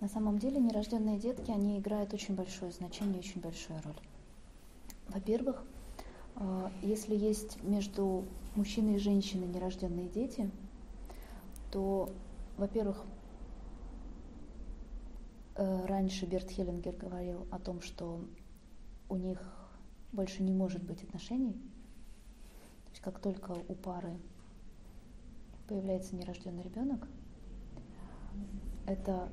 На самом деле нерожденные детки, они играют очень большое значение, очень большую роль. Во-первых, э, если есть между мужчиной и женщиной нерожденные дети, то, во-первых, э, раньше Берт Хеллингер говорил о том, что у них больше не может быть отношений. То есть как только у пары появляется нерожденный ребенок, это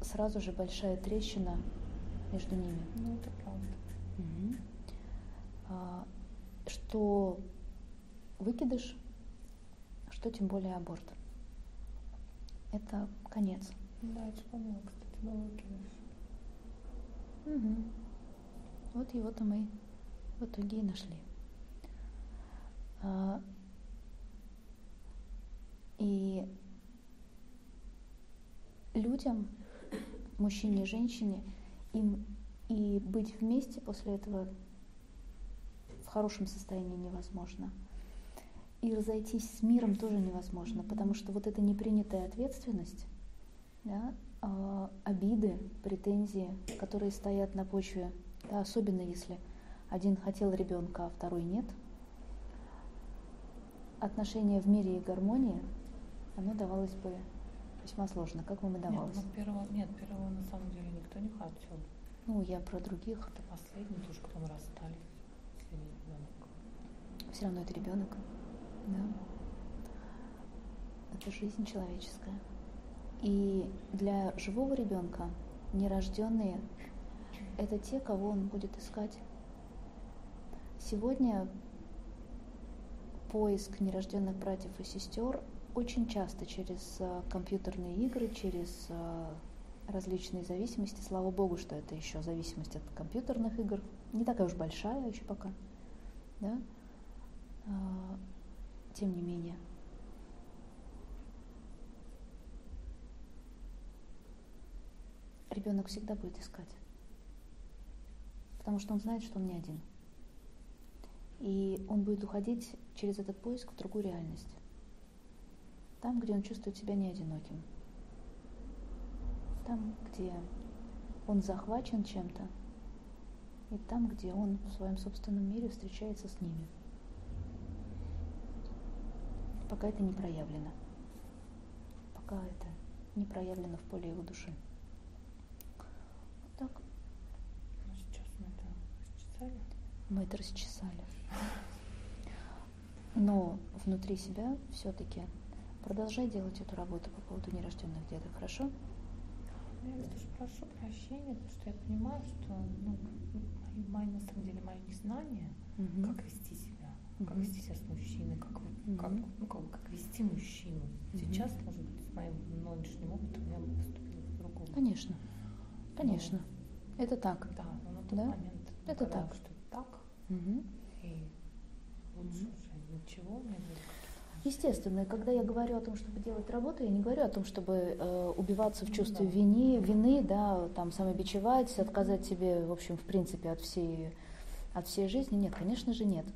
сразу же большая трещина между ними. Ну, это правда. Угу. А, что выкидыш, что тем более аборт. Это конец. Да, я вспомнила, кстати, был выкидыш. Угу. Вот его-то мы в итоге и нашли. А, и людям, мужчине и женщине, им и быть вместе после этого в хорошем состоянии невозможно. И разойтись с миром тоже невозможно, потому что вот эта непринятая ответственность, да, э, обиды, претензии, которые стоят на почве, да, особенно если один хотел ребенка, а второй нет, отношения в мире и гармонии, оно давалось бы весьма сложно. Как вам и давалось? Нет, ну, первого, нет, первого на самом деле никто не хотел. Ну, я про других. Это последний, тоже потом расстались. Последний ребенок. Все равно это ребенок. Да. Это жизнь человеческая. И для живого ребенка нерожденные – это те, кого он будет искать. Сегодня поиск нерожденных братьев и сестер очень часто через э, компьютерные игры, через э, различные зависимости. Слава богу, что это еще зависимость от компьютерных игр. Не такая уж большая еще пока. Да? А, тем не менее. Ребенок всегда будет искать. Потому что он знает, что он не один. И он будет уходить через этот поиск в другую реальность там, где он чувствует себя не одиноким, там, где он захвачен чем-то, и там, где он в своем собственном мире встречается с ними. Пока это не проявлено. Пока это не проявлено в поле его души. Вот так. Ну, сейчас мы это расчесали. Мы это расчесали. Но внутри себя все-таки Продолжай делать эту работу по поводу нерожденных деток, хорошо? Я тоже прошу прощения, потому что я понимаю, что ну, мое, на самом деле мое незнание, угу. как вести себя, угу. как вести себя с мужчиной, как, угу. как, ну, как, как вести мужчину. Угу. Сейчас, может быть, с моим нынешним опытом я бы поступила по-другому. Конечно, конечно. Но, это так. Да, но на тот да? момент это так. что это так, угу. и лучше угу. уже ничего не будет Естественно, и когда я говорю о том, чтобы делать работу, я не говорю о том, чтобы э, убиваться в ну чувстве да. вины, вины, да, там самобичевать, отказать себе, в общем, в принципе, от всей, от всей жизни. Нет, конечно же, нет.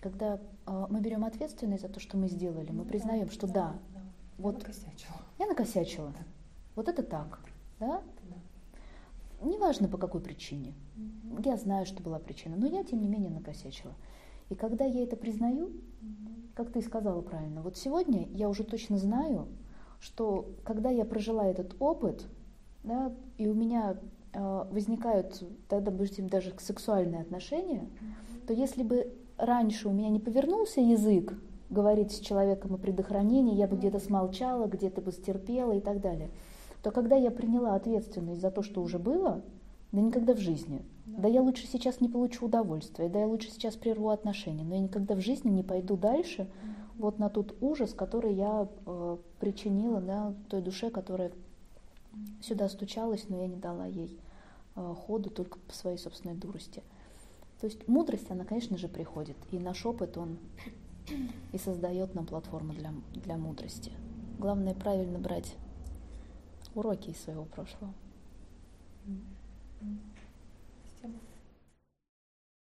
Когда э, мы берем ответственность за то, что мы сделали, мы ну признаем, что да, да, да. вот я накосячила. Я накосячила. Да. Вот это так, да? да. Неважно по какой причине. Угу. Я знаю, что была причина, но я, тем не менее, накосячила. И когда я это признаю, как ты сказала правильно, вот сегодня я уже точно знаю, что когда я прожила этот опыт, да, и у меня э, возникают тогда, допустим, даже сексуальные отношения, то если бы раньше у меня не повернулся язык говорить с человеком о предохранении, я бы где-то смолчала, где-то бы стерпела и так далее, то когда я приняла ответственность за то, что уже было, да никогда в жизни. Да. да я лучше сейчас не получу удовольствия, да я лучше сейчас прерву отношения, но я никогда в жизни не пойду дальше mm вот на тот ужас, который я э, причинила да, той душе, которая сюда стучалась, но я не дала ей э, ходу только по своей собственной дурости. То есть мудрость, она, конечно же, приходит, и наш опыт, он и создает нам платформу для, для мудрости. Главное правильно брать уроки из своего прошлого. Система.